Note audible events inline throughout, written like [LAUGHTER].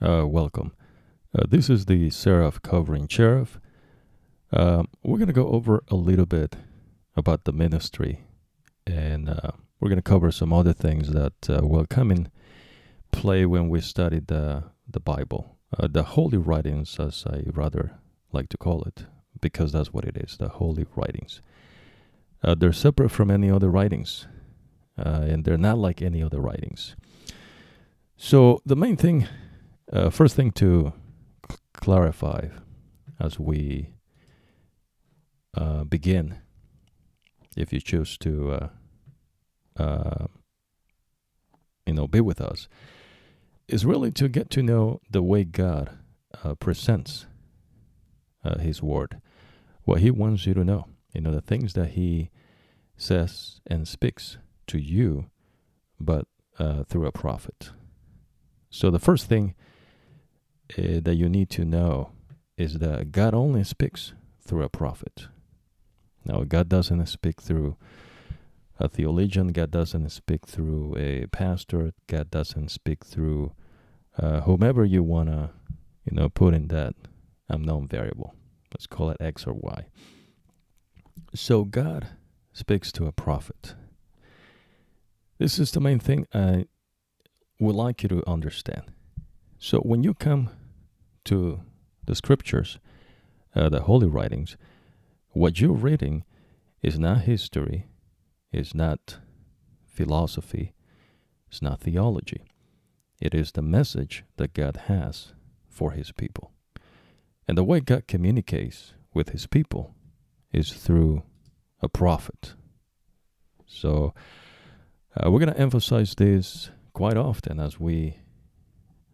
uh, welcome. Uh, this is the Seraph covering Cherub. Um, we're going to go over a little bit about the ministry, and uh, we're going to cover some other things that uh, will come in play when we study the the Bible, uh, the holy writings, as I rather like to call it, because that's what it is, the holy writings. They're separate from any other writings, and they're not like any other writings. So the main thing, uh, first thing to c- clarify, as we uh, begin, if you choose to, uh, uh, you know, be with us, is really to get to know the way God uh, presents uh, His Word, what He wants you to know. You know, the things that He says and speaks to you, but through a prophet. So the first thing uh, that you need to know is that God only speaks through a prophet. Now, God doesn't speak through a theologian. God doesn't speak through a pastor. God doesn't speak through uh, whomever you wanna, you know, put in that unknown variable. Let's call it X or Y. So God speaks to a prophet. This is the main thing I would like you to understand. So when you come to the scriptures, uh, the holy writings, what you're reading is not history, is not philosophy, it's not theology. It is the message that God has for his people. And the way God communicates with his people is through a prophet. So uh, we're going to emphasize this quite often as we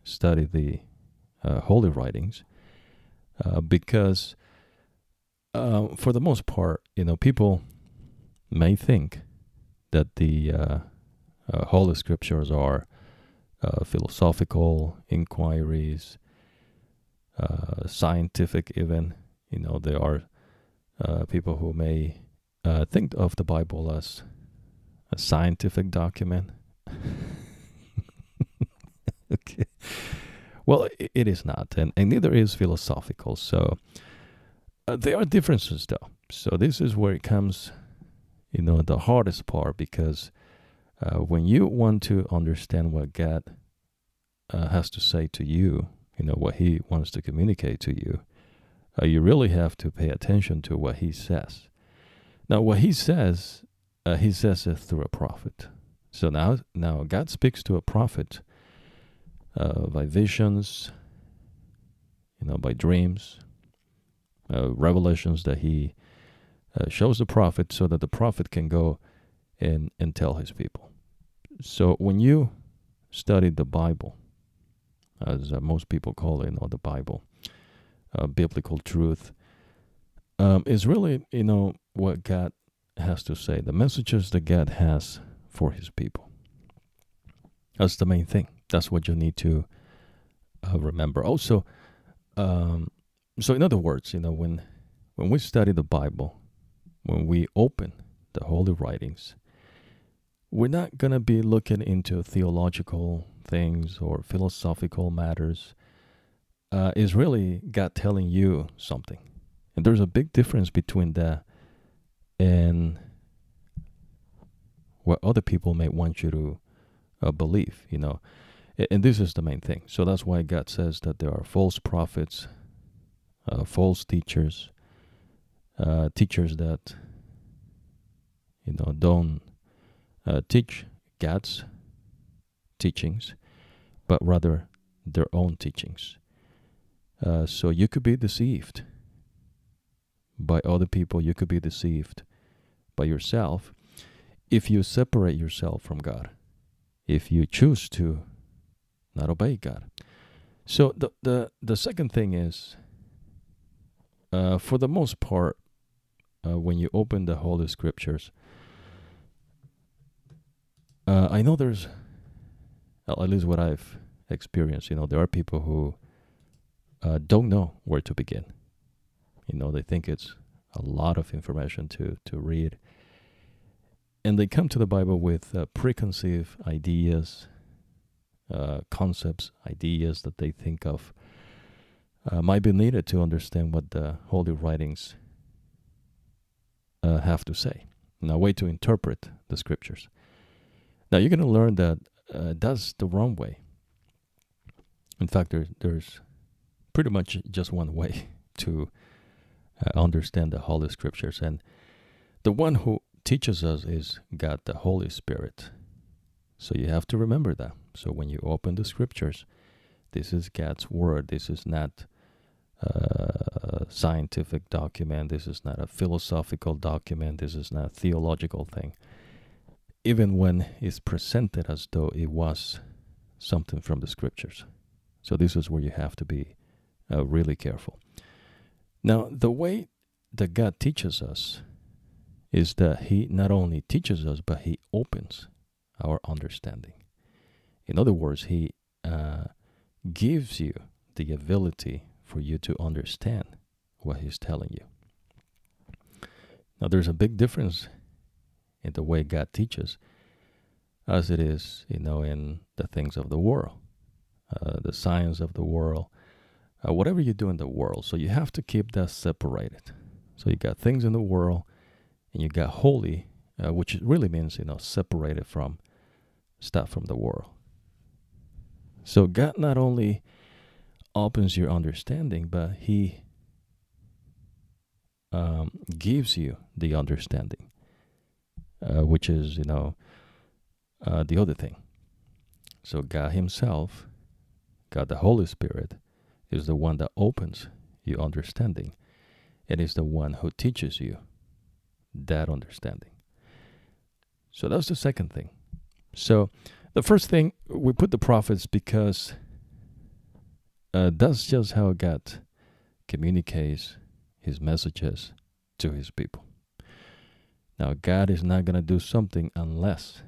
study the uh, holy writings uh, because uh, for the most part, you know, people may think that the uh, uh, holy scriptures are uh, philosophical inquiries, scientific even. You know, there are people who may think of the Bible as a scientific document. [LAUGHS] okay. Well, it, is not, and, and neither is philosophical. So uh, there are differences, though. So this is where it comes, you know, the hardest part because uh, when you want to understand what God uh, has to say to you, you know, what He wants to communicate to you, uh, you really have to pay attention to what He says. Now, what He says, uh, He says it through a prophet. So now, now God speaks to a prophet uh, by visions, you know, by dreams, uh, revelations that He shows the prophet, so that the prophet can go and and tell his people. So when you study the Bible, as uh, most people call it, or the Bible, uh, biblical truth, um, is really you know what God has to say, the messages that God has for His people. That's the main thing. That's what you need to uh, remember. Also, um, so in other words, you know when when we study the Bible, when we open the holy writings, we're not going to be looking into theological things or philosophical matters. Uh, is really God telling you something. And there's a big difference between that and what other people may want you to uh, believe, you know. And this is the main thing. So that's why God says that there are false prophets, uh, false teachers, uh, teachers that, you know, don't uh, teach God's teachings, but rather their own teachings. Uh, so you could be deceived by other people, you could be deceived by yourself if you separate yourself from God, if you choose to not obey God. So the the, the second thing is, uh, for the most part, uh, when you open the Holy Scriptures, uh, I know there's, at least what I've experienced, you know, there are people who uh, don't know where to begin. You know, they think it's a lot of information to, to read. And they come to the Bible with uh, preconceived ideas, uh, concepts, ideas that they think of uh, might be needed to understand what the holy writings uh, have to say. Now, way to interpret the scriptures. Now, you're going to learn that uh, that's the wrong way. In fact, there, there's pretty much just one way [LAUGHS] to uh, understand the Holy Scriptures. And the one who teaches us is God, the Holy Spirit. So you have to remember that. So when you open the Scriptures, this is God's Word. This is not a scientific document. This is not a philosophical document. This is not a theological thing. Even when it's presented as though it was something from the Scriptures. So this is where you have to be uh, really careful. Now, the way that God teaches us is that He not only teaches us, but He opens our understanding. In other words, He uh, gives you the ability for you to understand what He's telling you. Now, there's a big difference in the way God teaches as it is, you know, in the things of the world, uh, the science of the world, uh, whatever you do in the world. So you have to keep that separated. So you got things in the world, and you got holy, uh, which really means you know separated from stuff from the world. So God not only opens your understanding, but He um, gives you the understanding, uh, which is you know uh, the other thing. So God Himself, God the Holy Spirit is the one that opens your understanding and is the one who teaches you that understanding. So that's the second thing. So the first thing we put the prophets because uh, that's just how God communicates his messages to his people. Now, God is not going to do something unless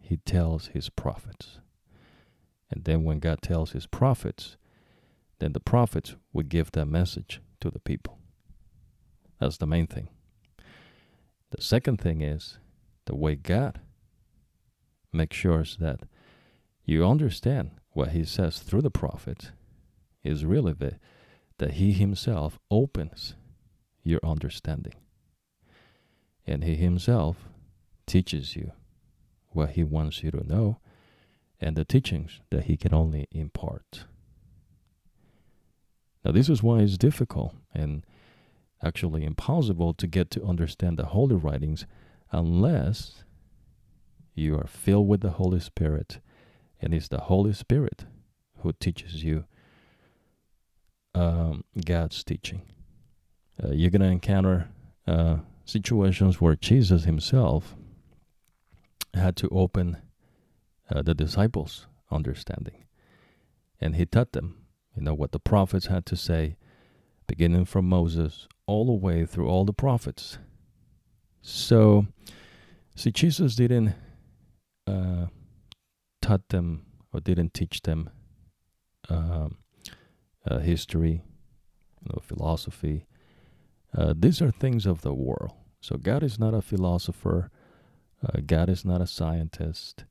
he tells his prophets. And then when God tells his prophets, then the prophets would give that message to the people. That's the main thing. The second thing is the way God makes sure that you understand what he says through the prophets is really the, that he himself opens your understanding. And he himself teaches you what he wants you to know and the teachings that he can only impart. Now, this is why it's difficult and actually impossible to get to understand the Holy Writings unless you are filled with the Holy Spirit and it's the Holy Spirit who teaches you um, God's teaching. Uh, you're going to encounter uh, situations where Jesus himself had to open uh, the disciples' understanding and he taught them you know, what the prophets had to say, beginning from Moses all the way through all the prophets. So, see, Jesus didn't uh, taught them or didn't teach them um, uh, history, you know, philosophy. Uh, these are things of the world. So God is not a philosopher. Uh, God is not a scientist.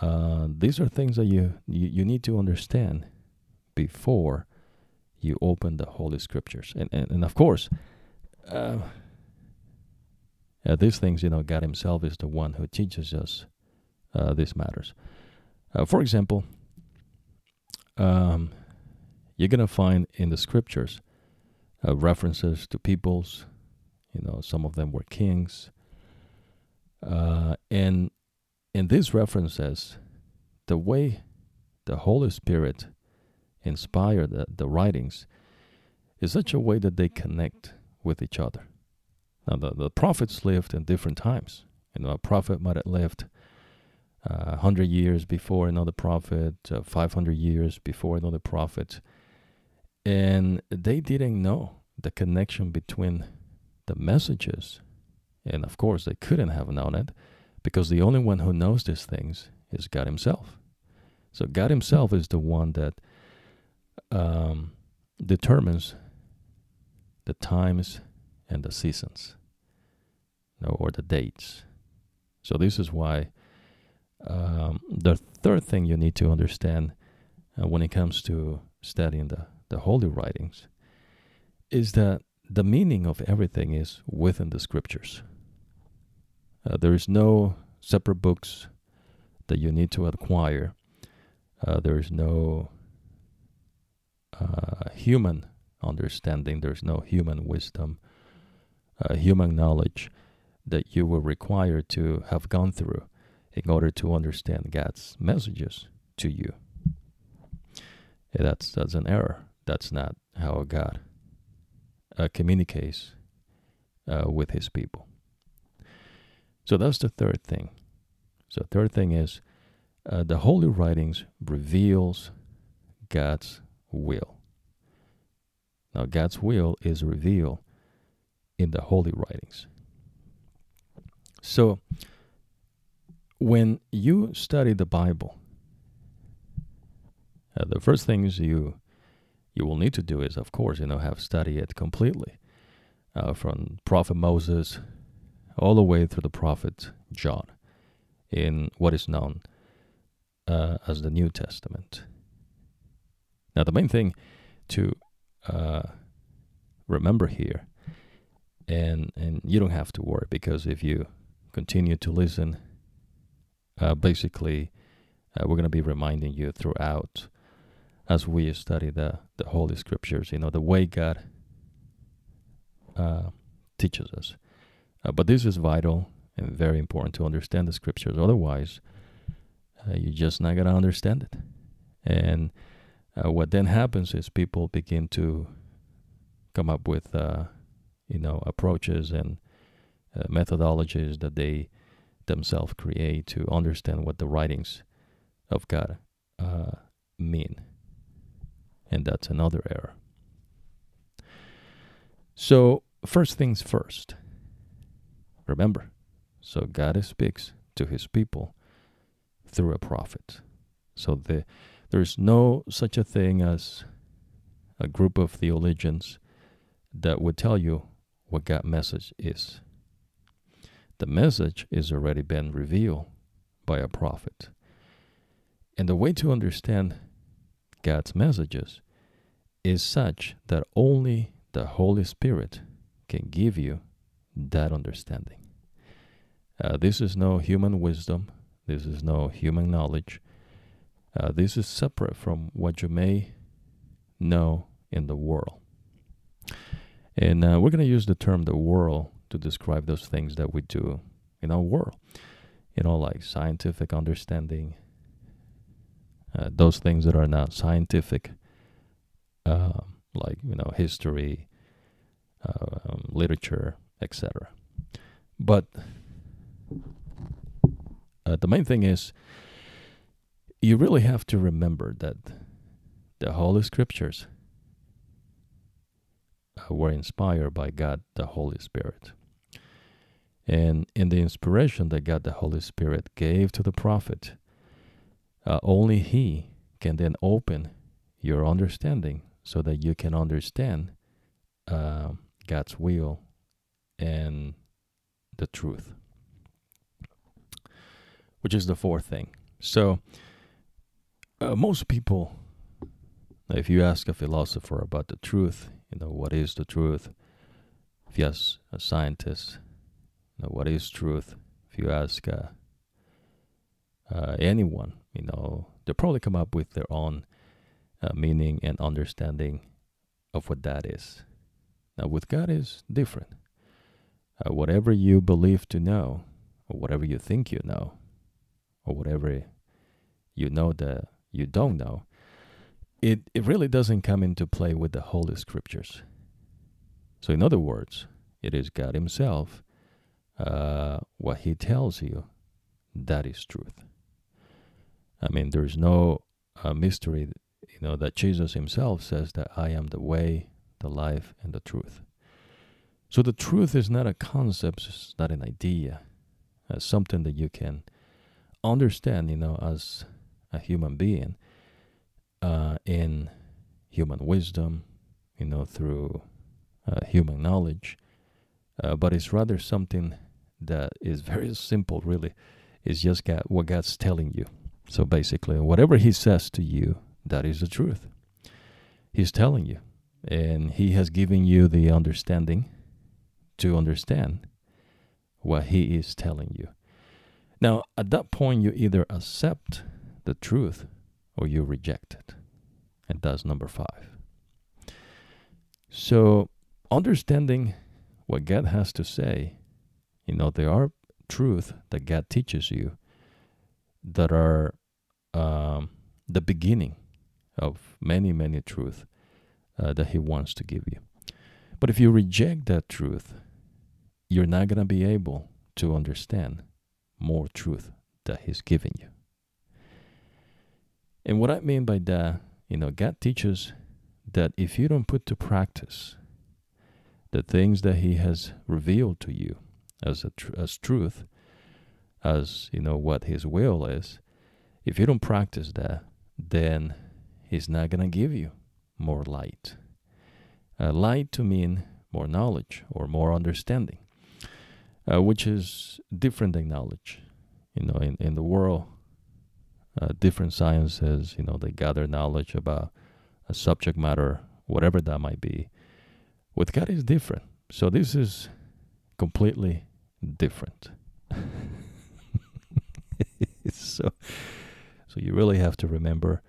Uh, these are things that you, you, you need to understand before you open the Holy Scriptures. And, and, and of course, uh, uh, these things, you know, God Himself is the one who teaches us uh, these matters. Uh, for example, um, you're to find in the Scriptures uh, references to peoples, you know, some of them were kings. Uh, and in these references, the way the Holy Spirit inspired the, the writings is such a way that they connect with each other. Now, the, the prophets lived in different times. You know, a prophet might have lived uh, 100 years before another prophet, uh, 500 years before another prophet. And they didn't know the connection between the messages. And of course, they couldn't have known it because the only one who knows these things is God Himself. So, God Himself is the one that um, determines the times and the seasons, or the dates. So this is why Um, the third thing you need to understand uh, when it comes to studying the, the holy writings is that the meaning of everything is within the scriptures. Uh, there is no separate books that you need to acquire. Uh, there is no uh, human understanding. There's no human wisdom, uh, human knowledge that you will require to have gone through in order to understand God's messages to you. That's that's an error. That's not how God uh, communicates uh, with His people. So that's the third thing. So third thing is uh, the holy writings reveals God's will. Now God's will is revealed in the holy writings. So when you study the Bible, uh, the first things you you will need to do is, of course, you know, have studied it completely, uh, from Prophet Moses all the way through the Prophet John, in what is known uh, as the New Testament. Now, the main thing to uh, remember here, and and you don't have to worry because if you continue to listen, uh, basically, uh, we're going to be reminding you throughout as we study the, the Holy Scriptures, you know, the way God uh, teaches us. Uh, but this is vital and very important to understand the Scriptures. Otherwise, uh, you're just not going to understand it. And uh, what then happens is people begin to come up with, you know, approaches and methodologies that they themselves create to understand what the writings of God uh, mean and that's another error. So, first things first. Remember, so God speaks to his people through a prophet. So the, there's no such a thing as a group of theologians that would tell you what God's message is. The message is already been revealed by a prophet. And the way to understand God's messages is such that only the Holy Spirit can give you that understanding. Uh, this is no human wisdom, this is no human knowledge. Uh, this is separate from what you may know in the world. And uh, we're going to use the term the world to describe those things that we do in our world. You know, like scientific understanding, uh, those things that are not scientific, uh, like you know history, uh, um, literature, etc. But uh, the main thing is you really have to remember that the Holy Scriptures uh, were inspired by God, the Holy Spirit. And in the inspiration that God, the Holy Spirit, gave to the prophet, uh, only He can then open your understanding so that you can understand uh, God's will and the truth, which is the fourth thing. So, uh, most people, if you ask a philosopher about the truth, you know, what is the truth? If you ask a scientist, know, what is truth? If you ask uh, uh, anyone, you know, they'll probably come up with their own uh, meaning and understanding of what that is. Now, with God is different. Uh, whatever you believe to know, or whatever you think you know, or whatever you know that you don't know, it, it really doesn't come into play with the Holy Scriptures. So, in other words, it is God Himself. Uh, what He tells you, that is truth. I mean, there's no uh, mystery you know that Jesus himself says that I am the way, the life, and the truth. So the truth is not a concept, it's not an idea, it's something that you can understand, you know, as a human being, uh, in human wisdom, you know, through uh, human knowledge, uh, but it's rather something that is very [LAUGHS] simple, really. It's just God, what God's telling you. So basically, whatever He says to you, that is the truth. He's telling you, and He has given you the understanding to understand what He is telling you. Now, at that point, you either accept the truth or you reject it. And that's number five. So, understanding what God has to say, you know, there are truth that God teaches you that are um, the beginning of many, many truth uh, that He wants to give you. But if you reject that truth, you're not going to be able to understand more truth that He's giving you. And what I mean by that, you know, God teaches that if you don't put to practice the things that He has revealed to you as tr- as truth, as you know what His will is, if you don't practice that, then He's not gonna give you more light. Uh, light to mean more knowledge or more understanding, uh, which is different than knowledge. You know, in, in the world, uh, different sciences, you know, they gather knowledge about a subject matter, whatever that might be. With God is different. So this is completely different. [LAUGHS] so, so you really have to remember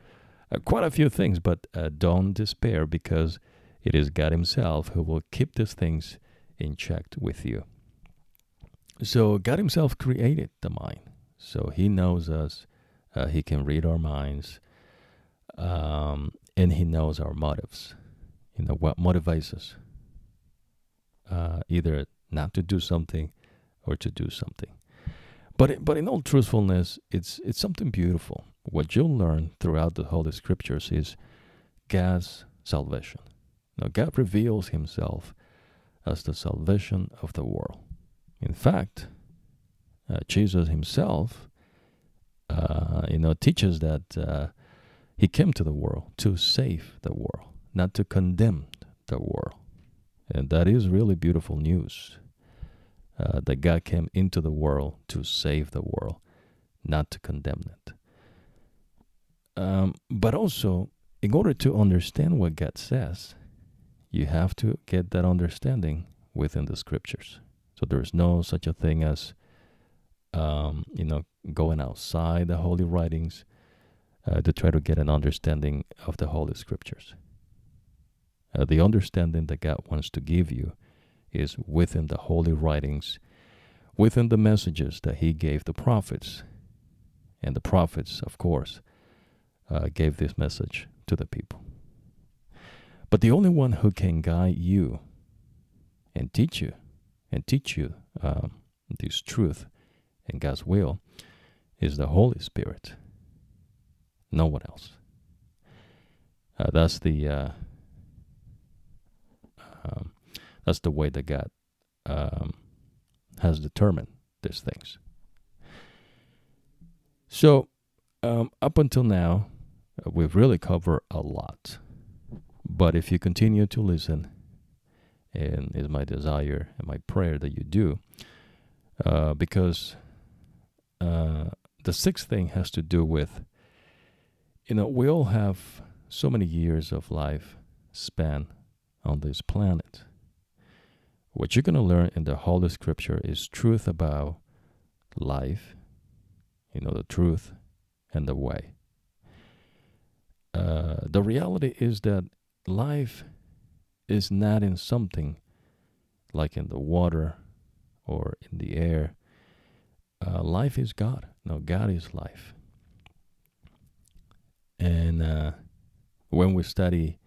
uh, quite a few things, but uh, don't despair because it is God Himself who will keep these things in check with you. So God Himself created the mind, so He knows us. Uh, he can read our minds, um, and He knows our motives. You know what motivates us, uh, either not to do something or to do something. But but in all truthfulness, it's it's something beautiful. What you'll learn throughout the Holy Scriptures is God's salvation. Now God reveals Himself as the salvation of the world. In fact, uh, Jesus Himself, uh, you know, teaches that uh, He came to the world to save the world, not to condemn the world, and that is really beautiful news uh, that God came into the world to save the world, not to condemn it. Um, but also, in order to understand what God says, you have to get that understanding within the scriptures. So there is no such a thing as, um, you know, going outside the holy writings uh, to try to get an understanding of the holy scriptures. Uh, the understanding that God wants to give you is within the holy writings, within the messages that he gave the prophets. And the prophets, of course, uh, gave this message to the people. But the only one who can guide you and teach you and teach you um, this truth and God's will is the Holy Spirit. No one else. Uh, that's the uh, um, that's the way that God um, has determined these things. So, um, up until now, we've really covered a lot. But if you continue to listen, and it's my desire and my prayer that you do, uh, because uh, the sixth thing has to do with, you know, we all have so many years of life span on this planet. What you're going to learn in the Holy Scripture is truth about life, you know, the truth and the way. Uh, the reality is that life is not in something like in the water or in the air. Uh, life is God. No, God is life. And uh, when we study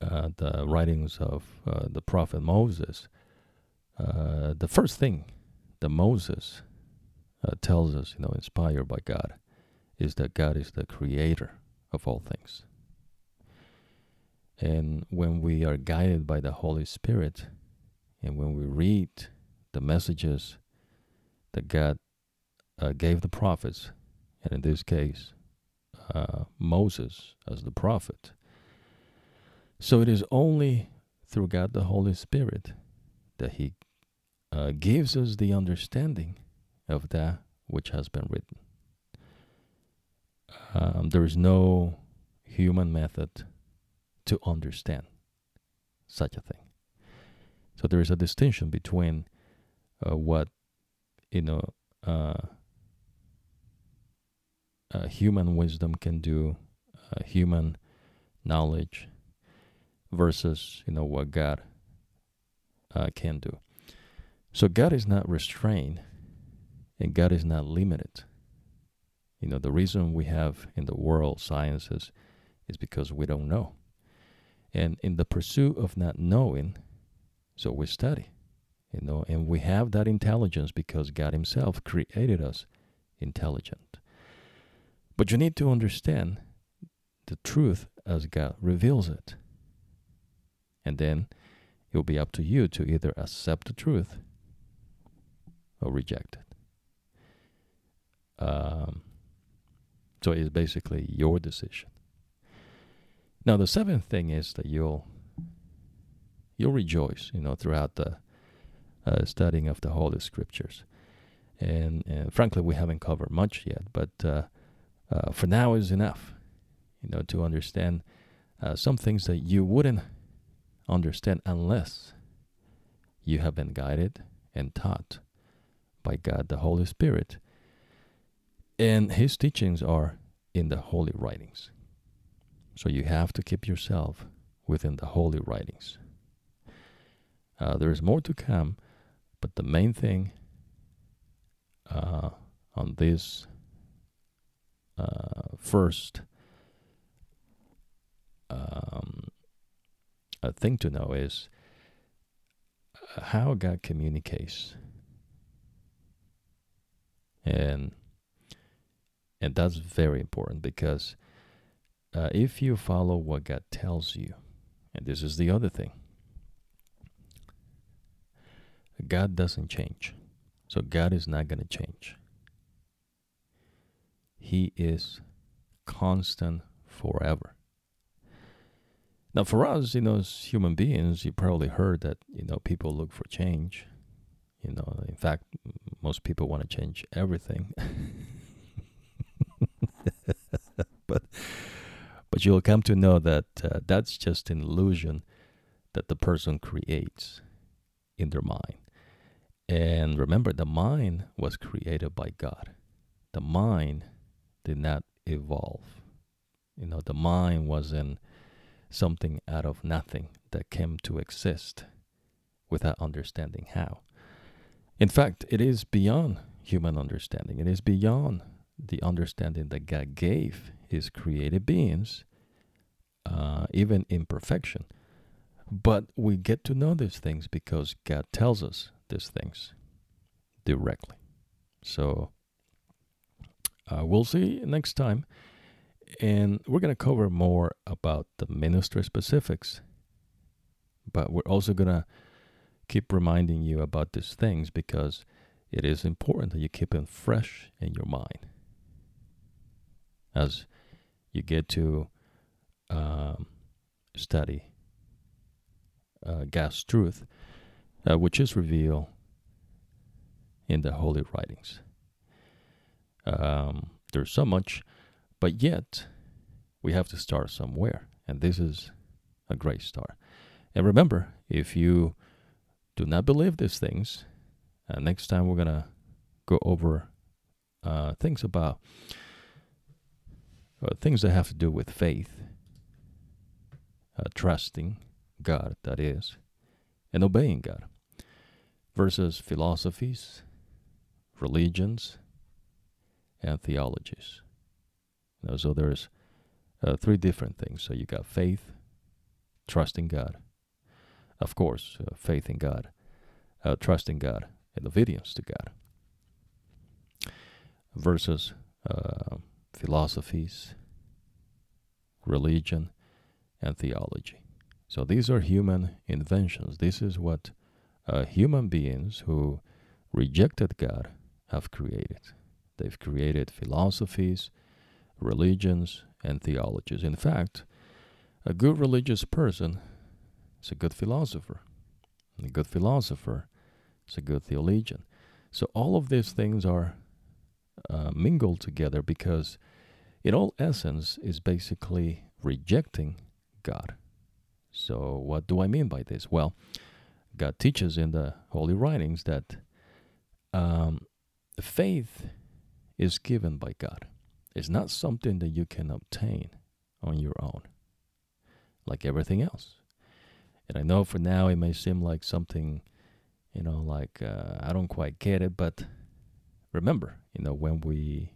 uh, the writings of uh, the prophet Moses, uh, the first thing that Moses uh, tells us, you know, inspired by God, is that God is the creator of all things. And when we are guided by the Holy Spirit, and when we read the messages that God uh, gave the prophets, and in this case, Moses as the prophet, so it is only through God the Holy Spirit that He uh, gives us the understanding of that which has been written. Um, there is no human method to understand such a thing. So there is a distinction between uh, what you know uh, uh, human wisdom can do, uh, human knowledge, versus you know what God uh, can do. So God is not restrained, and God is not limited. You know the reason we have in the world sciences is because we don't know, and in the pursuit of not knowing, so we study. You know, and we have that intelligence because God Himself created us intelligent. But you need to understand the truth as God reveals it. And then it will be up to you to either accept the truth or reject it. Um, so it's basically your decision. Now the seventh thing is that you'll you'll rejoice, you know, throughout the uh, studying of the Holy Scriptures. And, and, frankly, we haven't covered much yet, but uh, uh, for now is enough, you know, to understand uh, some things that you wouldn't understand unless you have been guided and taught by God the Holy Spirit. And His teachings are in the Holy Writings. So you have to keep yourself within the Holy Writings. Uh, there is more to come, but the main thing uh, on this uh, first um, thing to know is uh, how God communicates, and and that's very important because uh, if you follow what God tells you, and this is the other thing, God doesn't change. So God is not going to change. He is constant forever. Now, for us, you know, as human beings, you probably heard that, you know, people look for change. You know, in fact, most people want to change everything. [LAUGHS] but but you'll come to know that uh, that's just an illusion that the person creates in their mind. And remember, the mind was created by God. The mind did not evolve. You know, the mind wasn't something out of nothing that came to exist without understanding how. In fact, it is beyond human understanding. It is beyond the understanding that God gave His created beings, uh, even imperfection. But we get to know these things because God tells us these things directly. So uh, we'll see next time. And we're going to cover more about the ministry specifics. But we're also going to keep reminding you about these things because it is important that you keep them fresh in your mind as you get to um, study uh, God's truth uh, which is revealed in the Holy Writings. Um, there's so much, but yet we have to start somewhere, and this is a great start. And remember, if you do not believe these things, uh, next time we're gonna go over uh, things about uh, things that have to do with faith, uh, trusting God, that is, and obeying God versus philosophies, religions, and theologies. So there's uh, three different things. So you got faith, trust in God, of course, uh, faith in God, uh, trusting God, and obedience to God, versus uh, philosophies, religion, and theology. So these are human inventions. This is what uh, human beings who rejected God have created. They've created philosophies, religions, and theologies. In fact, a good religious person is a good philosopher. And a good philosopher is a good theologian. So all of these things are uh, mingle together because, in all essence, is basically rejecting God. So, what do I mean by this? Well, God teaches in the Holy Writings that um, faith is given by God. It's not something that you can obtain on your own, like everything else. And I know for now it may seem like something, you know, like uh, I don't quite get it, but remember, you know, when we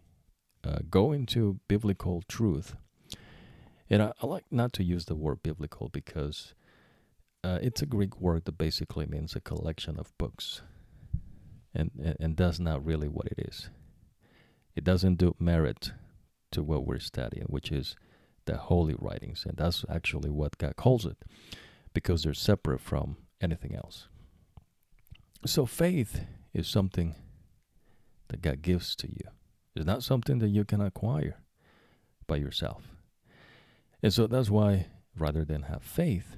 uh, go into biblical truth, and I, I, like not to use the word biblical because uh, it's a Greek word that basically means a collection of books, and, and and that's not really what it is. It doesn't do merit to what we're studying, which is the holy writings, and that's actually what God calls it, because they're separate from anything else. So faith is something that God gives to you. It's not something that you can acquire by yourself. And so that's why rather than have faith,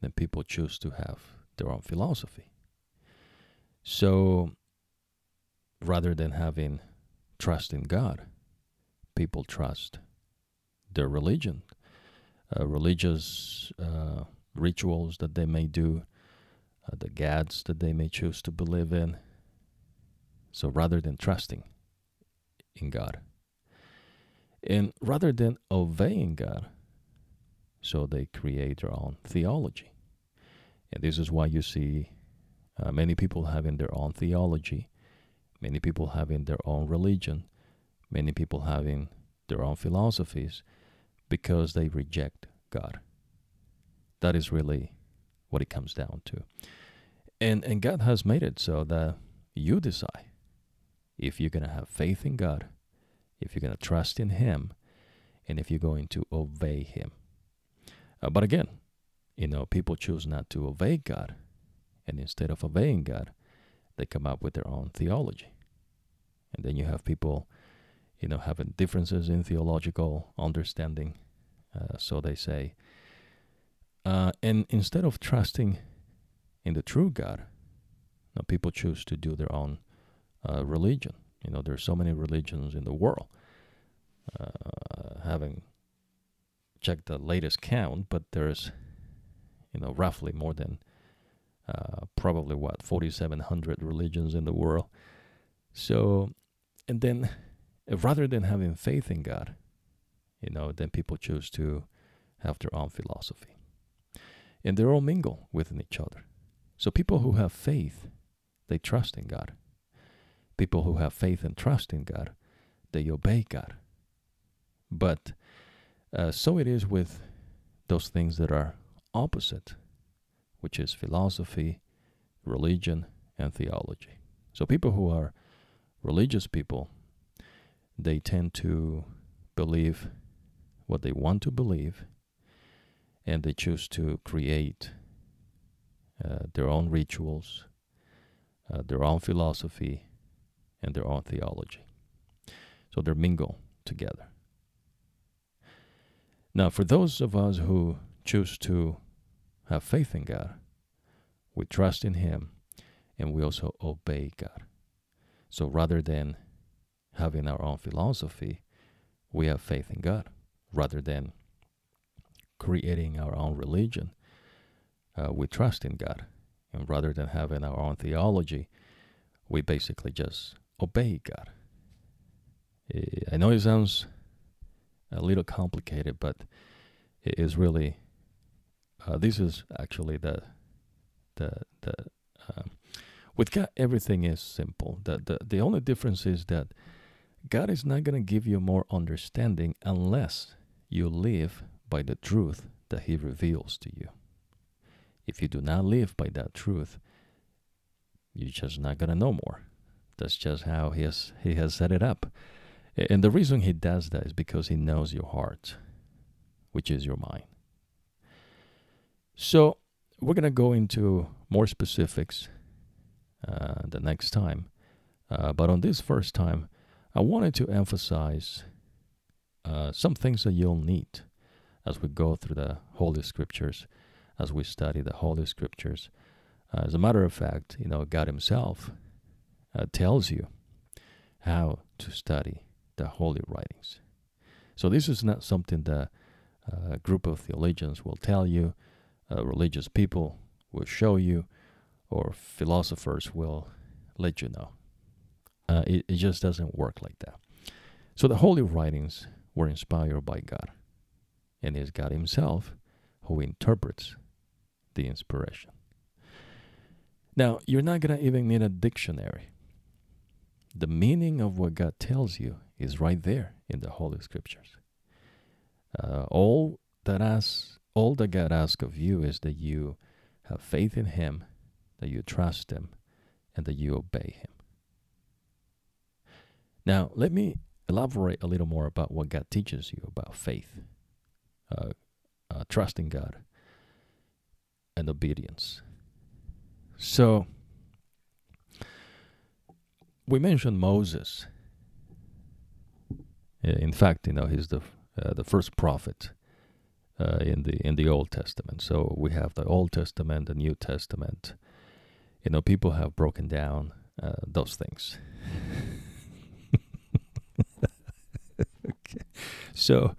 then people choose to have their own philosophy. So rather than having trust in God, people trust their religion, uh, religious uh, rituals that they may do, uh, the gods that they may choose to believe in. So rather than trusting in God, and rather than obeying God, so they create their own theology. And this is why you see uh, many people having their own theology, many people having their own religion, many people having their own philosophies because they reject God. That is really what it comes down to. And and God has made it so that you decide if you're going to have faith in God, if you're going to trust in him, and if you're going to obey him. Uh, but again, you know, people choose not to obey God, and instead of obeying God, they come up with their own theology. And then you have people you know, having differences in theological understanding. Uh, so they say. Uh, and instead of trusting in the true God, now people choose to do their own uh, religion. You know, there's so many religions in the world. Uh, having checked the latest count, but there's, you know, roughly more than uh, probably what 4,700 religions in the world. So, and then rather than having faith in God, you know, then people choose to have their own philosophy. And they're all mingle within each other. So people who have faith, they trust in God. People who have faith and trust in God, they obey God. But uh, so it is with those things that are opposite, which is philosophy, religion, and theology. So people who are religious people, they tend to believe what they want to believe and they choose to create uh, their own rituals, uh, their own philosophy, and their own theology. So they mingle together. Now, for those of us who choose to have faith in God, we trust in Him and we also obey God. So rather than having our own philosophy, we have faith in God rather than creating our own religion. Uh, we trust in God. And rather than having our own theology, we basically just obey God. Eh, I know it sounds a little complicated, but it is really. Uh, this is actually the the the um, with God everything is simple. The the the only difference is that God is not going to give you more understanding unless you live by the truth that He reveals to you. If you do not live by that truth, you're just not going to know more. That's just how he has, he has set it up. And the reason He does that is because He knows your heart, which is your mind. So, we're going to go into more specifics uh, the next time. Uh, but on this first time, I wanted to emphasize uh, some things that you'll need as we go through the Holy Scriptures, as we study the Holy Scriptures. Uh, as a matter of fact, you know, God Himself uh, tells you how to study the holy writings. So this is not something that a group of theologians will tell you, uh, religious people will show you, or philosophers will let you know. Uh, it, it just doesn't work like that. So the holy writings were inspired by God, and it's God Himself who interprets the inspiration. Now, you're not going to even need a dictionary. The meaning of what God tells you is right there in the Holy Scriptures. Uh, all that asks, all that God asks of you is that you have faith in Him, that you trust Him, and that you obey Him. Now, let me elaborate a little more about what God teaches you about faith, uh, uh, trusting God, and obedience. So, we mentioned Moses. In fact, you know, he's the uh, the first prophet uh, in the in the Old Testament. So we have the Old Testament, the New Testament. You know, people have broken down uh, those things. [LAUGHS] okay. [LAUGHS] So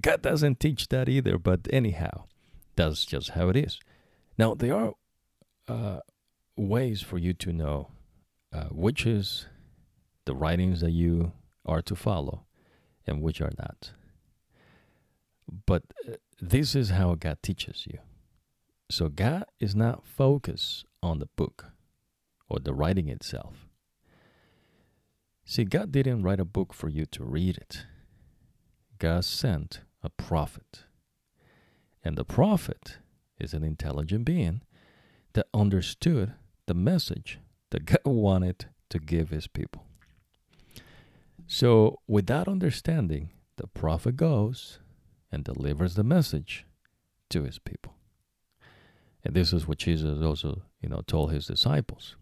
God doesn't teach that either, but anyhow, that's just how it is. Now there are uh, ways for you to know uh, which is the writings that you are to follow and which are not. But uh, this is how God teaches you. So God is not focused on the book or the writing itself. See, God didn't write a book for you to read it. God sent a prophet. And the prophet is an intelligent being that understood the message that God [LAUGHS] wanted to give his people. So, with that understanding, the prophet goes and delivers the message to his people. And this is what Jesus also, you know, told his disciples.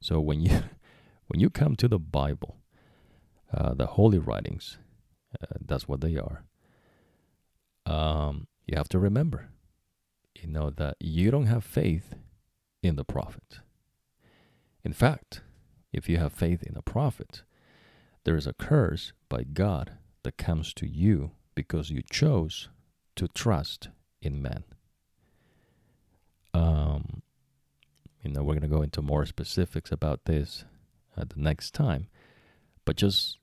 So when [LAUGHS] you when you come to the Bible, uh, the holy writings, uh, that's what they are. Um, you have to remember, you know, that you don't have faith in the prophet. In fact, if you have faith in a prophet, there is a curse by God that comes to you because you chose to trust in men. Um, you know, we're going to go into more specifics about this at the next time, but just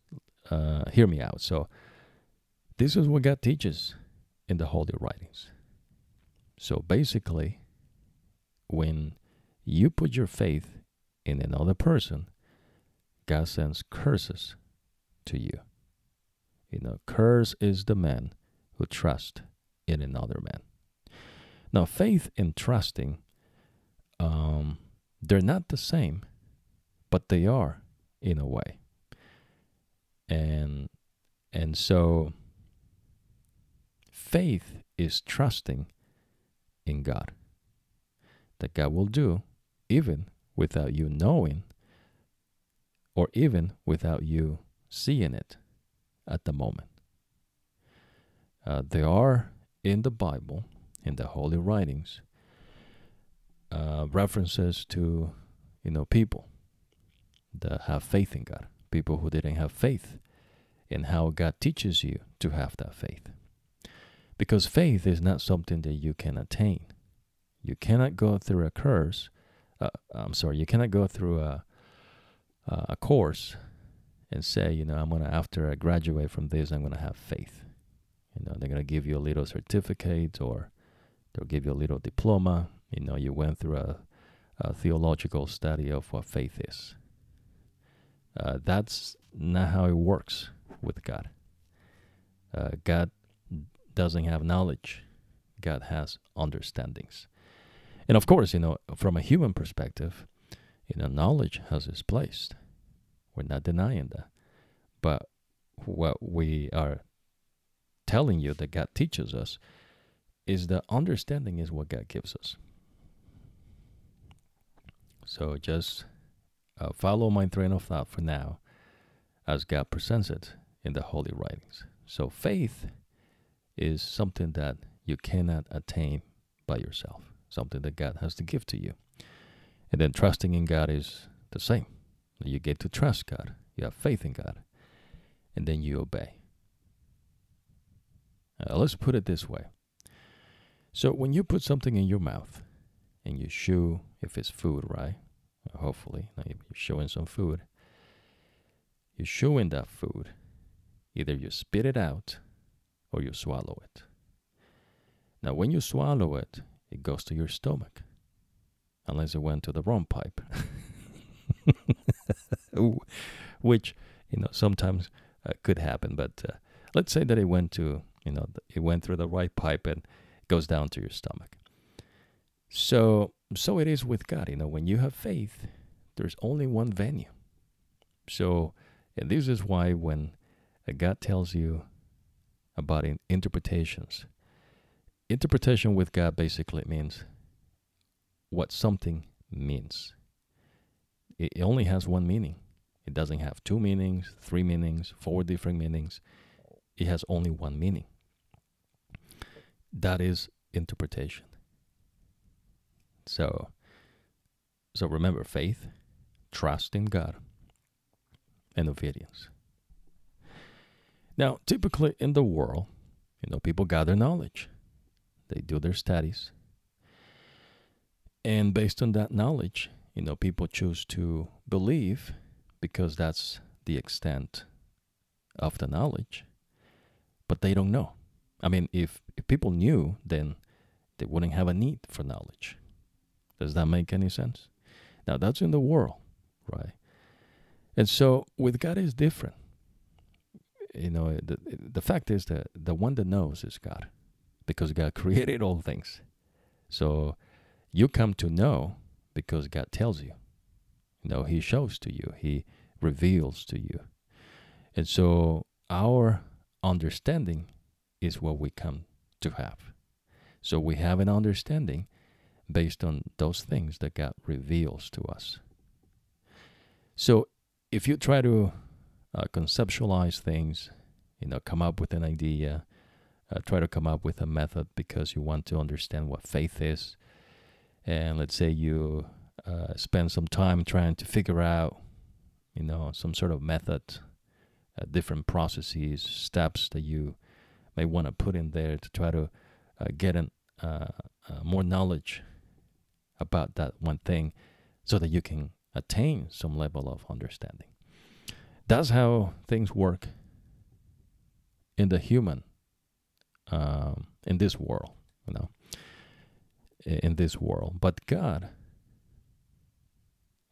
uh, hear me out. So, this is what God teaches in the Holy Writings. So, basically, when you put your faith in another person, God sends curses to you. You know, curse is the man who trusts in another man. Now, faith and trusting, um, they're not the same, but they are in a way. And and so faith is trusting in God. That God will do even without you knowing or even without you seeing it at the moment. Uh, there are in the Bible, in the holy writings, uh, references to, you know, people that have faith in God, people who didn't have faith, and how God teaches you to have that faith. Because faith is not something that you can attain. You cannot go through a course uh, I'm sorry, you cannot go through a a course and say, you know, I'm gonna after I graduate from this, I'm gonna have faith. You know, they're gonna give you a little certificate or they'll give you a little diploma. You know, you went through a, a theological study of what faith is. Uh, that's not how it works with God. Uh, God doesn't have knowledge. God has understandings. And of course, you know, from a human perspective, you know, knowledge has its place. We're not denying that. But what we are telling you that God teaches us is that understanding is what God gives us. So just uh, follow my train of thought for now as God presents it in the Holy Writings. So faith is something that you cannot attain by yourself something that God has to give to you. And then trusting in God is the same. You get to trust God. You have faith in God. And then you obey. Uh, let's put it this way. So when you put something in your mouth and you chew, if it's food, right? Hopefully, you're showing some food. You're showing that food. Either you spit it out or you swallow it. Now, when you swallow it, it goes to your stomach, unless it went to the wrong pipe, [LAUGHS] which you know sometimes uh, could happen. But uh, let's say that it went to you know it went through the right pipe and goes down to your stomach. So so it is with God. You know, when you have faith, there's only one venue. So, and this is why when uh, God tells you about in interpretations, interpretation with God basically means what something means. It only has one meaning. It doesn't have two meanings, three meanings, four different meanings. It has only one meaning. That is interpretation. So, so remember faith, trust in God, and obedience. Now, typically in the world, you know, people gather knowledge. They do their studies. And based on that knowledge, you know, people choose to believe because that's the extent of the knowledge. But they don't know. I mean, if, if people knew, then they wouldn't have a need for knowledge. Does that make any sense? Now, that's in the world, right? And so with God is different. You know, the, the fact is that the one that knows is God because God [LAUGHS] created all things. So you come to know because God tells you. You know, He shows to you, He reveals to you. And so our understanding is what we come to have. So we have an understanding based on those things that God reveals to us. So if you try to uh, conceptualize things, you know, come up with an idea, uh, try to come up with a method because you want to understand what faith is, and let's say you uh, spend some time trying to figure out, you know, some sort of method, uh, different processes, steps that you may want to put in there to try to uh, get an, uh, more knowledge about that one thing so that you can attain some level of understanding. That's how things work in the human, um, in this world, you know, in this world. But God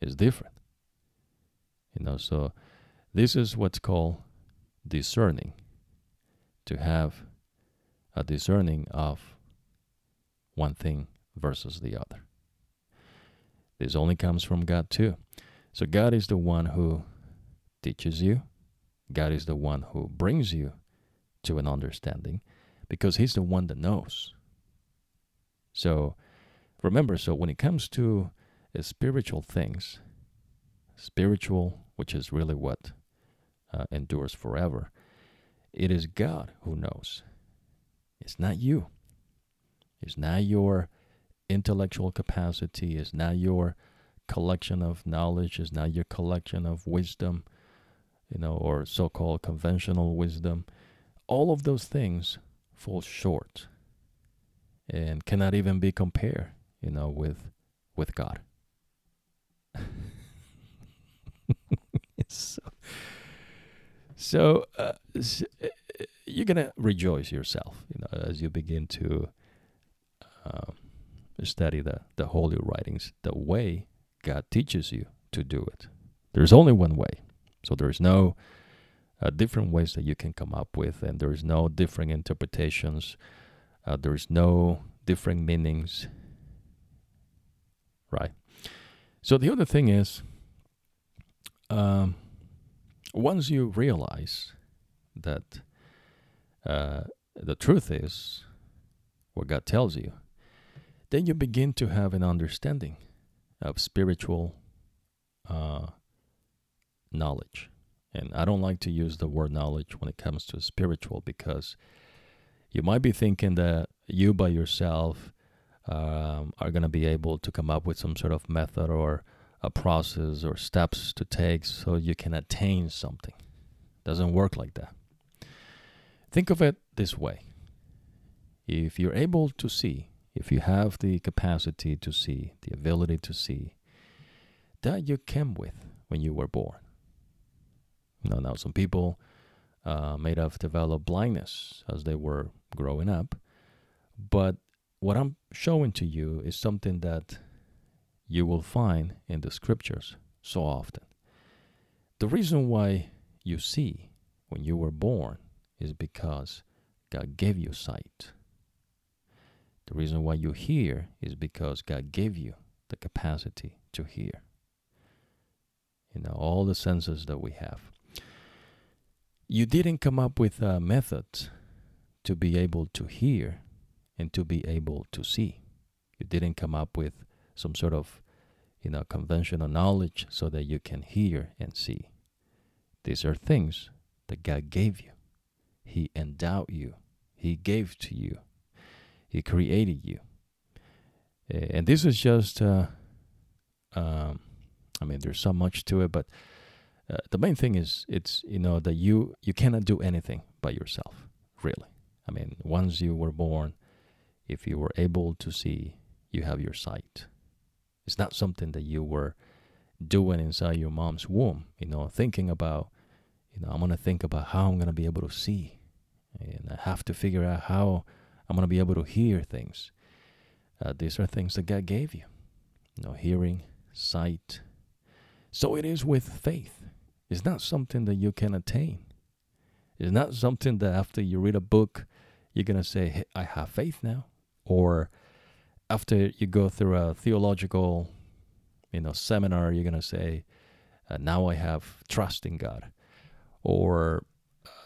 is different, you know. So this is what's called discerning. To have a discerning of one thing versus the other. This only comes from God too. So God is the one who teaches you. God is the one who brings you to an understanding because he's the one that knows. So remember, so when it comes to uh, spiritual things, spiritual, which is really what uh, endures forever, it is God who knows. It's not you. It's not your intellectual capacity, is not your collection of knowledge, is not your collection of wisdom, you know, or so called conventional wisdom. All of those things fall short and cannot even be compared, you know, with with God. [LAUGHS] so, so, uh, so uh, you're gonna rejoice yourself, you know, as you begin to um, study the, the holy writings the way God teaches you to do it. There's only one way. So there's no uh, different ways that you can come up with, and there's no different interpretations. Uh, there's no different meanings. Right. So the other thing is, um, once you realize that uh, the truth is what God tells you, then you begin to have an understanding of spiritual uh, knowledge. And I don't like to use the word knowledge when it comes to spiritual because you might be thinking that you by yourself um, are going to be able to come up with some sort of method or a process or steps to take so you can attain something. Doesn't work like that. Think of it this way. If you're able to see, if you have the capacity to see, the ability to see, that you came with when you were born. You know, now some people uh, may have developed blindness as they were growing up, but what I'm showing to you is something that you will find in the scriptures so often. The reason why you see when you were born is because God gave you sight. The reason why you hear is because God gave you the capacity to hear. You know, all the senses that we have. You didn't come up with uh, a method to be able to hear and to be able to see. You didn't come up with some sort of you know conventional knowledge so that you can hear and see. These are things that God gave you. He endowed you. He gave to you. He created you. And this is just, uh, um, I mean, there's so much to it, but uh, the main thing is it's you know that you you cannot do anything by yourself, really. I mean, once you were born, if you were able to see, you have your sight. It's not something that you were doing inside your mom's womb, you know, thinking about, you know, I'm to think about how I'm to be able to see. And I have to figure out how I'm going to be able to hear things. Uh, these are things that God gave you, you know, hearing, sight. So it is with faith. It's not something that you can attain. It's not something that after you read a book, you're going to say, hey, I have faith now or after you go through a theological you know seminar you're going to say uh, now i have trust in god or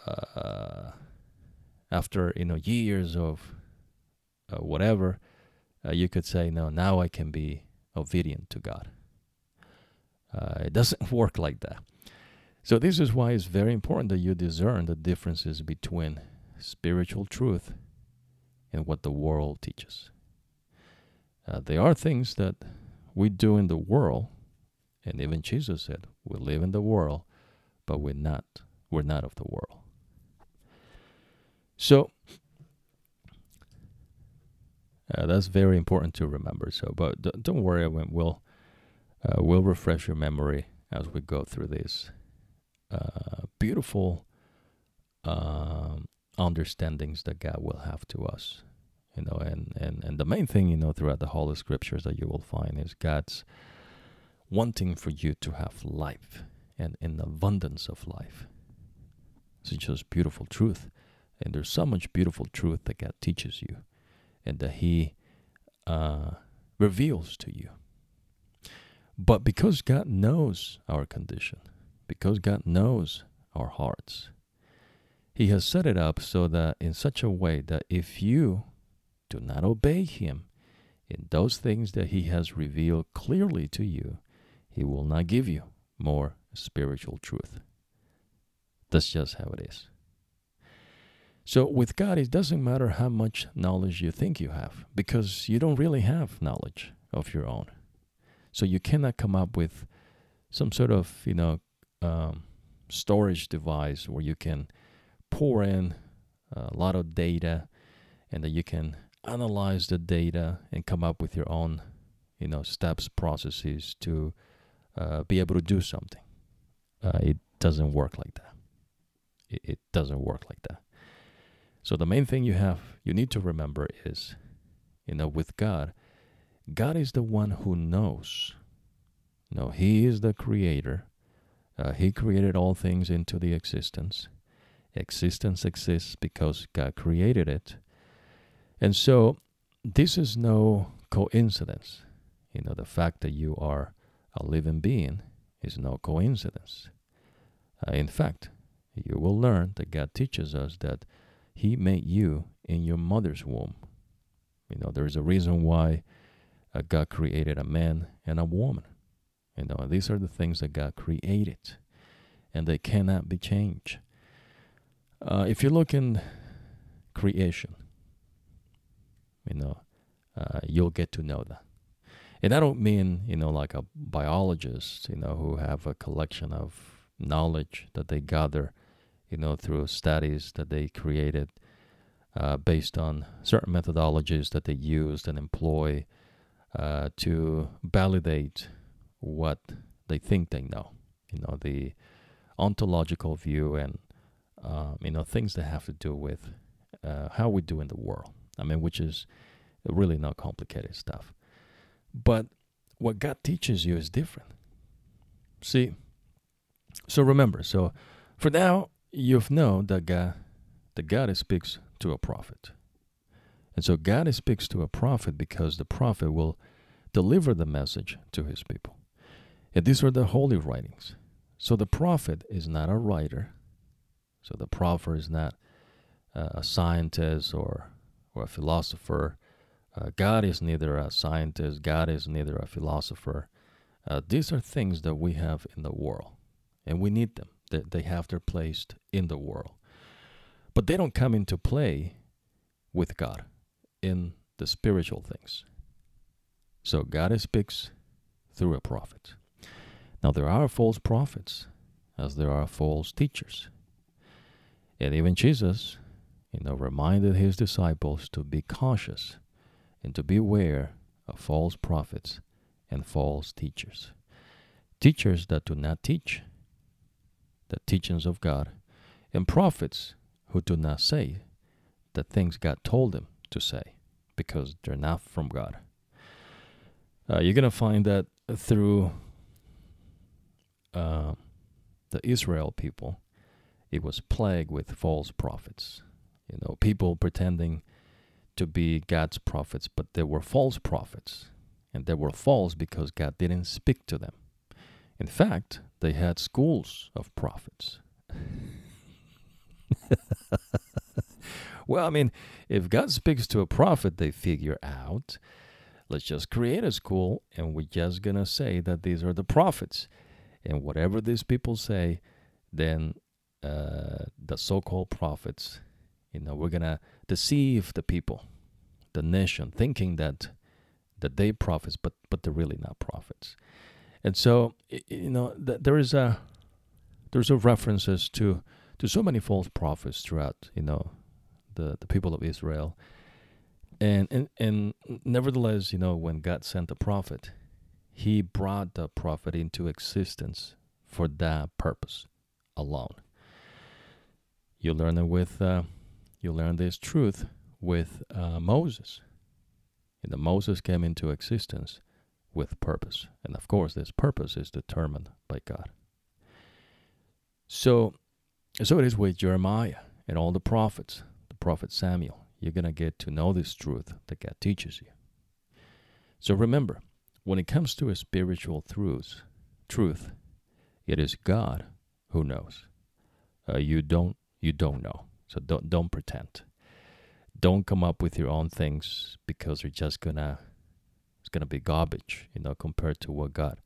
uh, after you know years of uh, whatever uh, you could say no now i can be obedient to god uh, it doesn't [LAUGHS] work like that so this is why it's very important that you discern the differences between spiritual truth and what the world teaches. Uh, there are things that we do in the world, and even Jesus said, "We live in the world, but we're not. We're not of the world." So uh, that's very important to remember. So, but d- don't worry, we'll uh, we'll refresh your memory as we go through this uh, beautiful um, understandings that God will have to us. You know, and, and, and the main thing, you know, throughout the Holy Scriptures that you will find is God's wanting for you to have life and an abundance of life. It's just beautiful truth. And there's so much beautiful truth that God teaches you and that He uh, reveals to you. But because God knows our condition, because God knows our hearts, he has set it up so that in such a way that if you do not obey Him in those things that He has revealed clearly to you, He will not give you more spiritual truth. That's just how it is. So, with God, it doesn't matter how much knowledge you think you have, because you don't really have knowledge of your own. So, you cannot come up with some sort of, you know, um, storage device where you can pour in a lot of data and that you can analyze the data and come up with your own you know steps processes to uh, be able to do something. Uh, it doesn't work like that. It, it doesn't work like that so the main thing you have you need to remember is you know with god god is the one who knows know he is the creator uh, he created all things into the existence Existence exists because God created it. And so this is no coincidence. You know, the fact that you are a living being is no coincidence. Uh, in fact, you will learn that God teaches us that He made you in your mother's womb. You know, there is a reason why uh, God created a man and a woman. You know, these are the things that God created, and they cannot be changed. Uh, if you look in creation, you know, uh, you'll get to know that. And I don't mean, you know, like a biologist, you know, who have a collection of knowledge that they gather, you know, through studies that they created uh, based on certain methodologies that they used and employ uh, to validate what they think they know. You know, the ontological view and, um, you know, things that have to do with uh, how we do in the world. I mean, which is really not complicated stuff. But what God teaches you is different. See, so remember, so for now, you've known that God, that God speaks to a prophet. And so God speaks to a prophet because the prophet will deliver the message to his people. And these are the holy writings. So the prophet is not a writer. So the prophet is not uh, a scientist or, or a philosopher. Uh, God is neither a scientist, God is neither a philosopher. Uh, these are things that we have in the world, and we need them. They, they have their place in the world. But they don't come into play with God in the spiritual things. So God speaks through a prophet. Now, there are false prophets, as there are false teachers. And even Jesus, you know, reminded his disciples to be cautious and to beware of false prophets and false teachers. Teachers that do not teach the teachings of God, and prophets who do not say the things God told them to say because they're not from God. Uh, you're going to find that through uh, the Israel people, it was plagued with false prophets. You know, people pretending to be God's prophets, but they were false prophets. And they were false because God didn't speak to them. In fact, they had schools of prophets. well, I mean, if God speaks to a prophet, they figure out, let's just create a school and we're just going to say that these are the prophets. And whatever these people say, then uh, the so called prophets, you know, we're going to deceive the people, the nation, thinking that that they prophets, but but they're really not prophets. And so, you know, there is a there's a references to to so many false prophets throughout, you know, the, the people of Israel. And, and and nevertheless, you know, when God sent a prophet, he brought the prophet into existence for that purpose alone. You learn it with uh, you learn this truth with uh, Moses. You know, Moses came into existence with purpose, and of course, this purpose is determined by God. So so it is with Jeremiah and all the prophets, the prophet Samuel. You're going to get to know this truth that God teaches you. So remember, when it comes to a spiritual truth, truth, it is God who knows. Uh, you don't you don't know. So don't don't pretend. Don't come up with your own things because you're just it's gonna be garbage, you know, compared to what God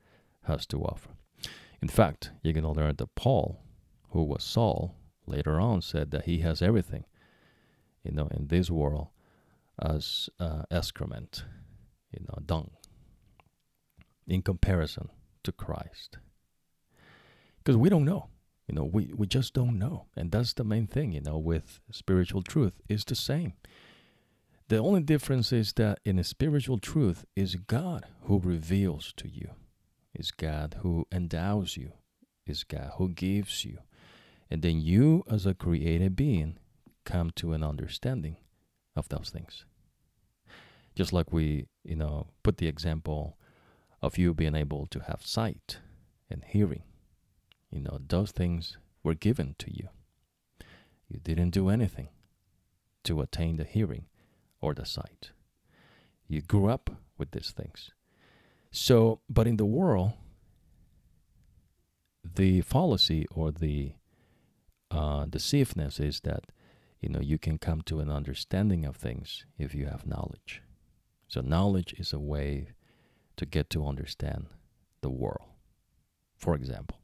has to offer. In fact, you're gonna learn that Paul who was Saul, later on said that he has everything, you know, in this world as uh, excrement, you know, dung, in comparison to Christ. Because we don't know, you know, we, we just don't know. And that's the main thing, you know, with spiritual truth is the same. The only difference is that in spiritual truth is God who reveals to you, is God who endows you, is God who gives you, and then you, as a created being, come to an understanding of those things. Just like we, you know, put the example of you being able to have sight and hearing. You know, those things were given to you. You didn't do anything to attain the hearing or the sight. You grew up with these things. So, but in the world, the fallacy or the uh, deceiveness is that you know you can come to an understanding of things if you have knowledge. So knowledge is a way to get to understand the world. For example,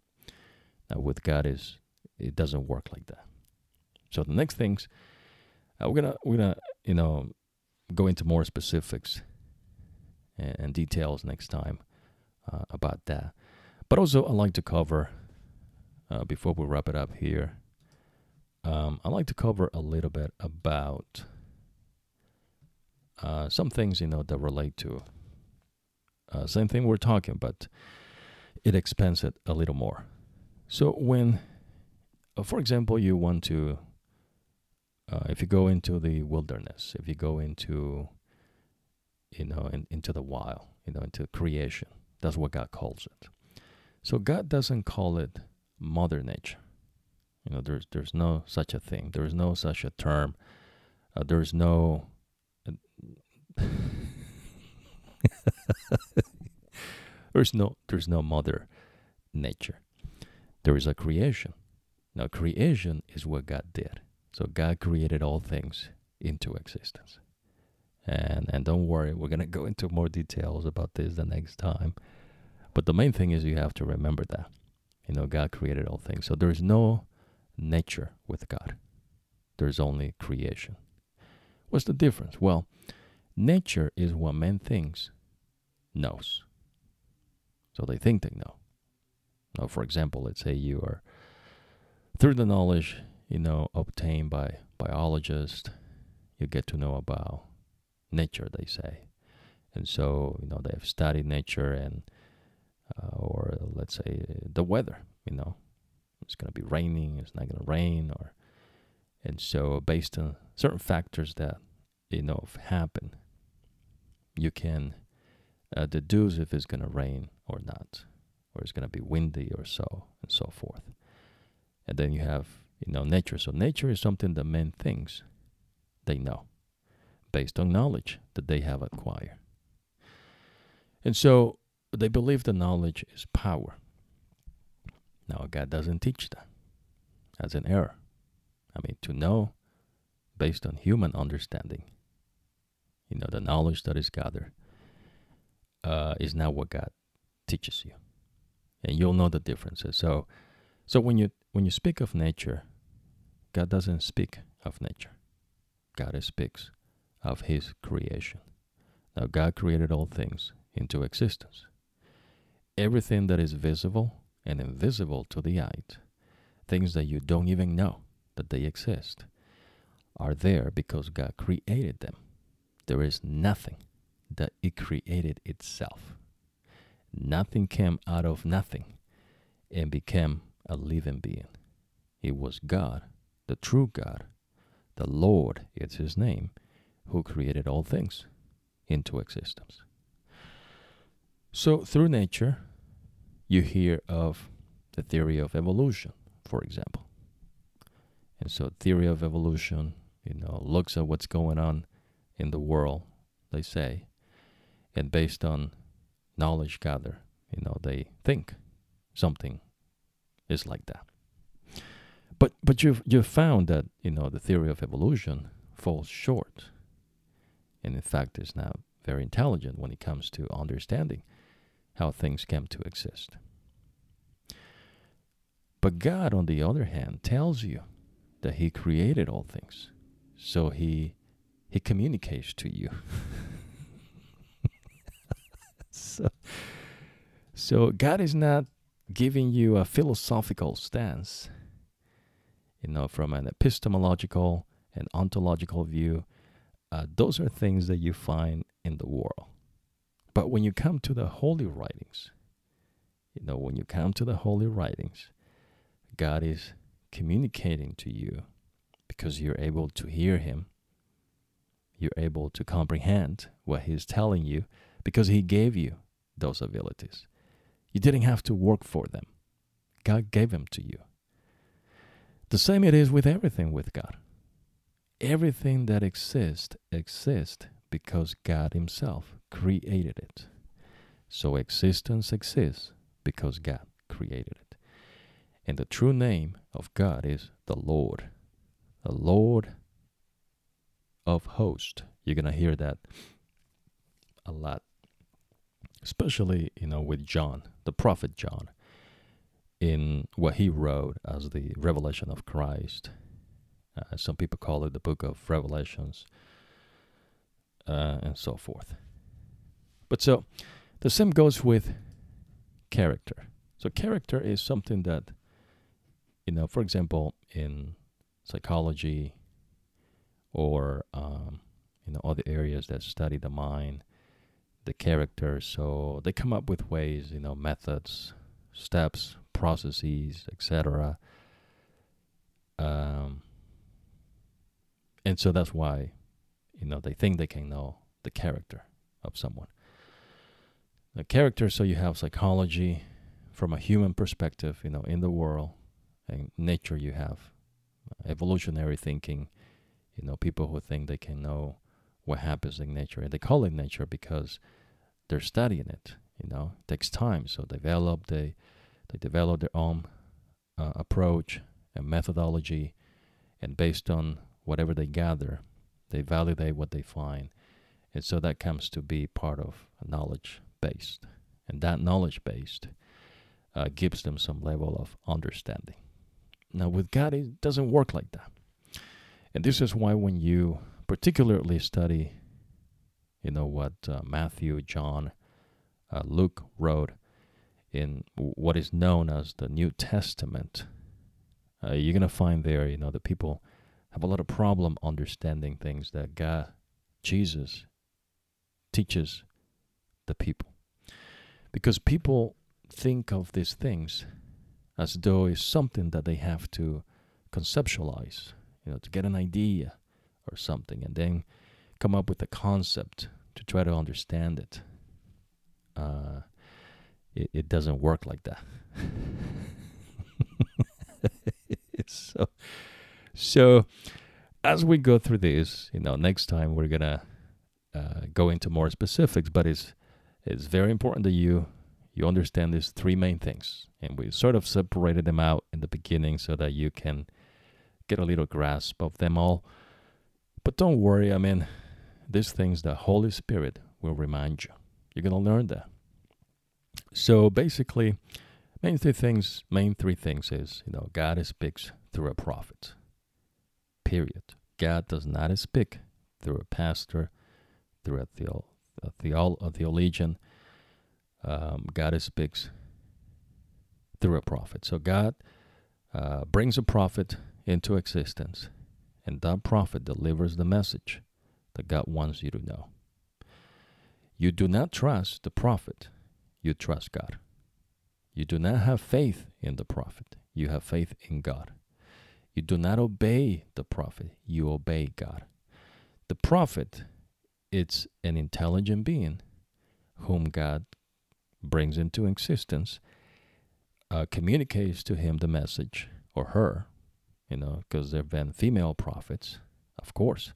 now with God is it doesn't work like that. So the next things uh, we're gonna we're gonna you know go into more specifics and, and details next time uh, about that. But also, I like to cover uh, before we wrap it up here. Um, I like to cover a little bit about uh, some things you know that relate to uh, same thing we're talking, but it expands it a little more. So when, uh, for example, you want to, uh, if you go into the wilderness, if you go into, you know, in, into the wild, you know, into creation, that's what God calls it. So God doesn't call it Mother Nature. You know, there's there's no such a thing. There is no such a term. Uh, there is no. [LAUGHS] there's no there's no mother nature. There is a creation. Now creation is what God did. So God created all things into existence. And and don't worry, we're gonna go into more details about this the next time. But the main thing is you have to remember that. You know, God created all things. So there is no nature with God. There's only creation. What's the difference? Well, nature is what man thinks knows. So they think they know. Now, for example, let's say you are through the knowledge you know obtained by biologists, you get to know about nature. They say, and so you know they have studied nature and uh, or let's say the weather. You know, it's going to be raining. It's not going to rain, or and so based on certain factors that you know happen, you can uh, deduce if it's going to rain or not, or it's going to be windy or so, and so forth. And then you have, you know, nature. So nature is something that men thinks they know based on knowledge that they have acquired. And so they believe the knowledge is power. Now, God doesn't teach that. That's an error. I mean, to know based on human understanding, you know, the knowledge that is gathered uh, is not what God teaches you, and you'll know the differences. So, so when you when you speak of nature, God doesn't speak of nature. God speaks of His creation. Now, God created all things into existence. Everything that is visible and invisible to the eye, things that you don't even know that they exist, are there because God created them. There is nothing that it created itself. Nothing came out of nothing and became a living being. He was God, the true God, the Lord, it's his name, who created all things into existence. So, through nature, you hear of the theory of evolution, for example. And so, theory of evolution, you know, looks at what's going on in the world, they say, and based on knowledge gathered, you know, they think something is like that. But but you've you've found that you know the theory of evolution falls short, and in fact is not very intelligent when it comes to understanding how things came to exist. But God, on the other hand, tells you that He created all things, so He He communicates to you. [LAUGHS] so, so God is not giving you a philosophical stance, you know, from an epistemological and ontological view. Uh, those are things that you find in the world. But when you come to the holy writings, you know, when you come to the holy writings, God is communicating to you because you're able to hear Him. You're able to comprehend what He's telling you because He gave you those abilities. You didn't have to work for them, God gave them to you. The same it is with everything with God. Everything that exists exists because God Himself created it. So existence exists because God created it. And the true name of God is the Lord, the Lord of hosts. You're going to hear that a lot especially you know with John, the prophet John, in what he wrote as the revelation of Christ. Uh, some people call it the book of Revelations, uh, and so forth. But so the same goes with character. So character is something that, you know, for example, in psychology or um, you know other areas that study the mind, the character. So they come up with ways, you know, methods, steps, processes, etc. Um, and so that's why, you know, they think they can know the character of someone. The character, so you have psychology from a human perspective, you know, in the world, and nature you have evolutionary thinking, you know, people who think they can know what happens in nature. And they call it nature because they're studying it, you know, it takes time. So develop, they, they develop their own uh, approach and methodology. And based on whatever they gather, they validate what they find. And so that comes to be part of knowledge based. And that knowledge based uh, gives them some level of understanding. Now, with God, it doesn't work like that. And this is why when you particularly study, you know, what uh, Matthew, John, uh, Luke wrote in what is known as the New Testament, uh, you're to find there, you know, that people have a lot of problem understanding things that God, Jesus, teaches the people. Because people think of these things as though it's something that they have to conceptualize, you know, to get an idea or something, and then come up with a concept to try to understand it. Uh, it, it doesn't work like that. [LAUGHS] so, so as we go through this, you know, next time we're gonna uh, go into more specifics, but it's it's very important that you you understand these three main things. And we sort of separated them out in the beginning so that you can get a little grasp of them all. But don't worry, I mean, these things the Holy Spirit will remind you. You're going to learn that. So basically, main three things, main three things is, you know, God speaks through a prophet. Period. God does not speak through a pastor, through a, theo, a, theo, a theologian, um, God speaks through a prophet. So God uh, brings a prophet into existence, and that prophet delivers the message that God wants you to know. You do not trust the prophet, you trust God. You do not have faith in the prophet, you have faith in God. You do not obey the prophet, you obey God. The prophet, it's an intelligent being whom God brings into existence uh, communicates to him the message or her, you know, because there have been female prophets, of course,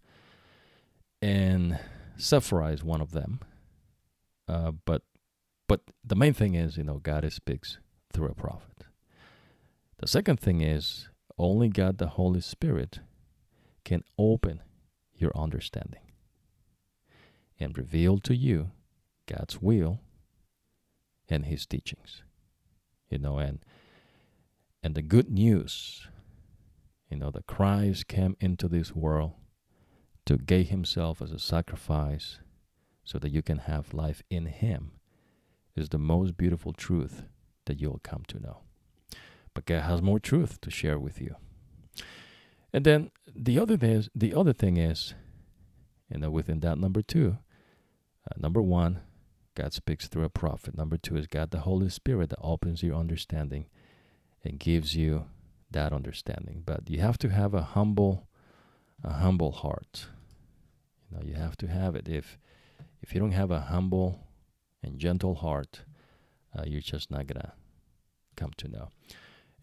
and Sephora is one of them. Uh, but but the main thing is, you know, God speaks through a prophet. The second thing is only God, the Holy Spirit, can open your understanding and reveal to you God's will and his teachings. You know, and and the good news, you know, that Christ came into this world to give himself as a sacrifice so that you can have life in him is the most beautiful truth that you'll come to know. But God has more truth to share with you. And then the other thing is, the other thing is, you know, within that number two, uh, number one, God speaks through a prophet. Number two is God the Holy Spirit that opens your understanding and gives you that understanding. But you have to have a humble, a humble heart. You know, you have to have it. If if you don't have a humble and gentle heart, uh, you're just not gonna come to know.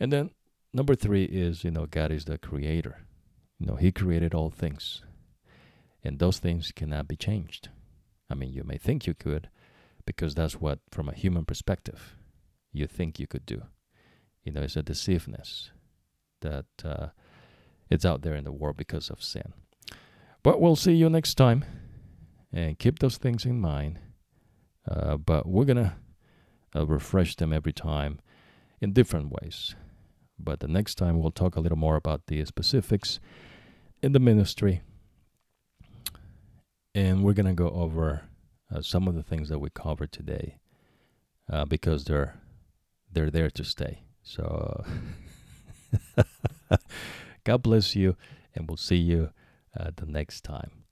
And then number three is you know God is the creator. You know He created all things, and those things cannot be changed. I mean, you may think you could, because that's what, from a human perspective, you think you could do. You know, it's a deceiveness that uh, it's out there in the world because of sin. But we'll see you next time, and keep those things in mind. Uh, but we're gonna uh, refresh them every time in different ways. But the next time we'll talk a little more about the specifics in the ministry, and we're gonna go over uh, some of the things that we covered today uh, because they're they're there to stay. So [LAUGHS] God bless you, and we'll see you uh, the next time.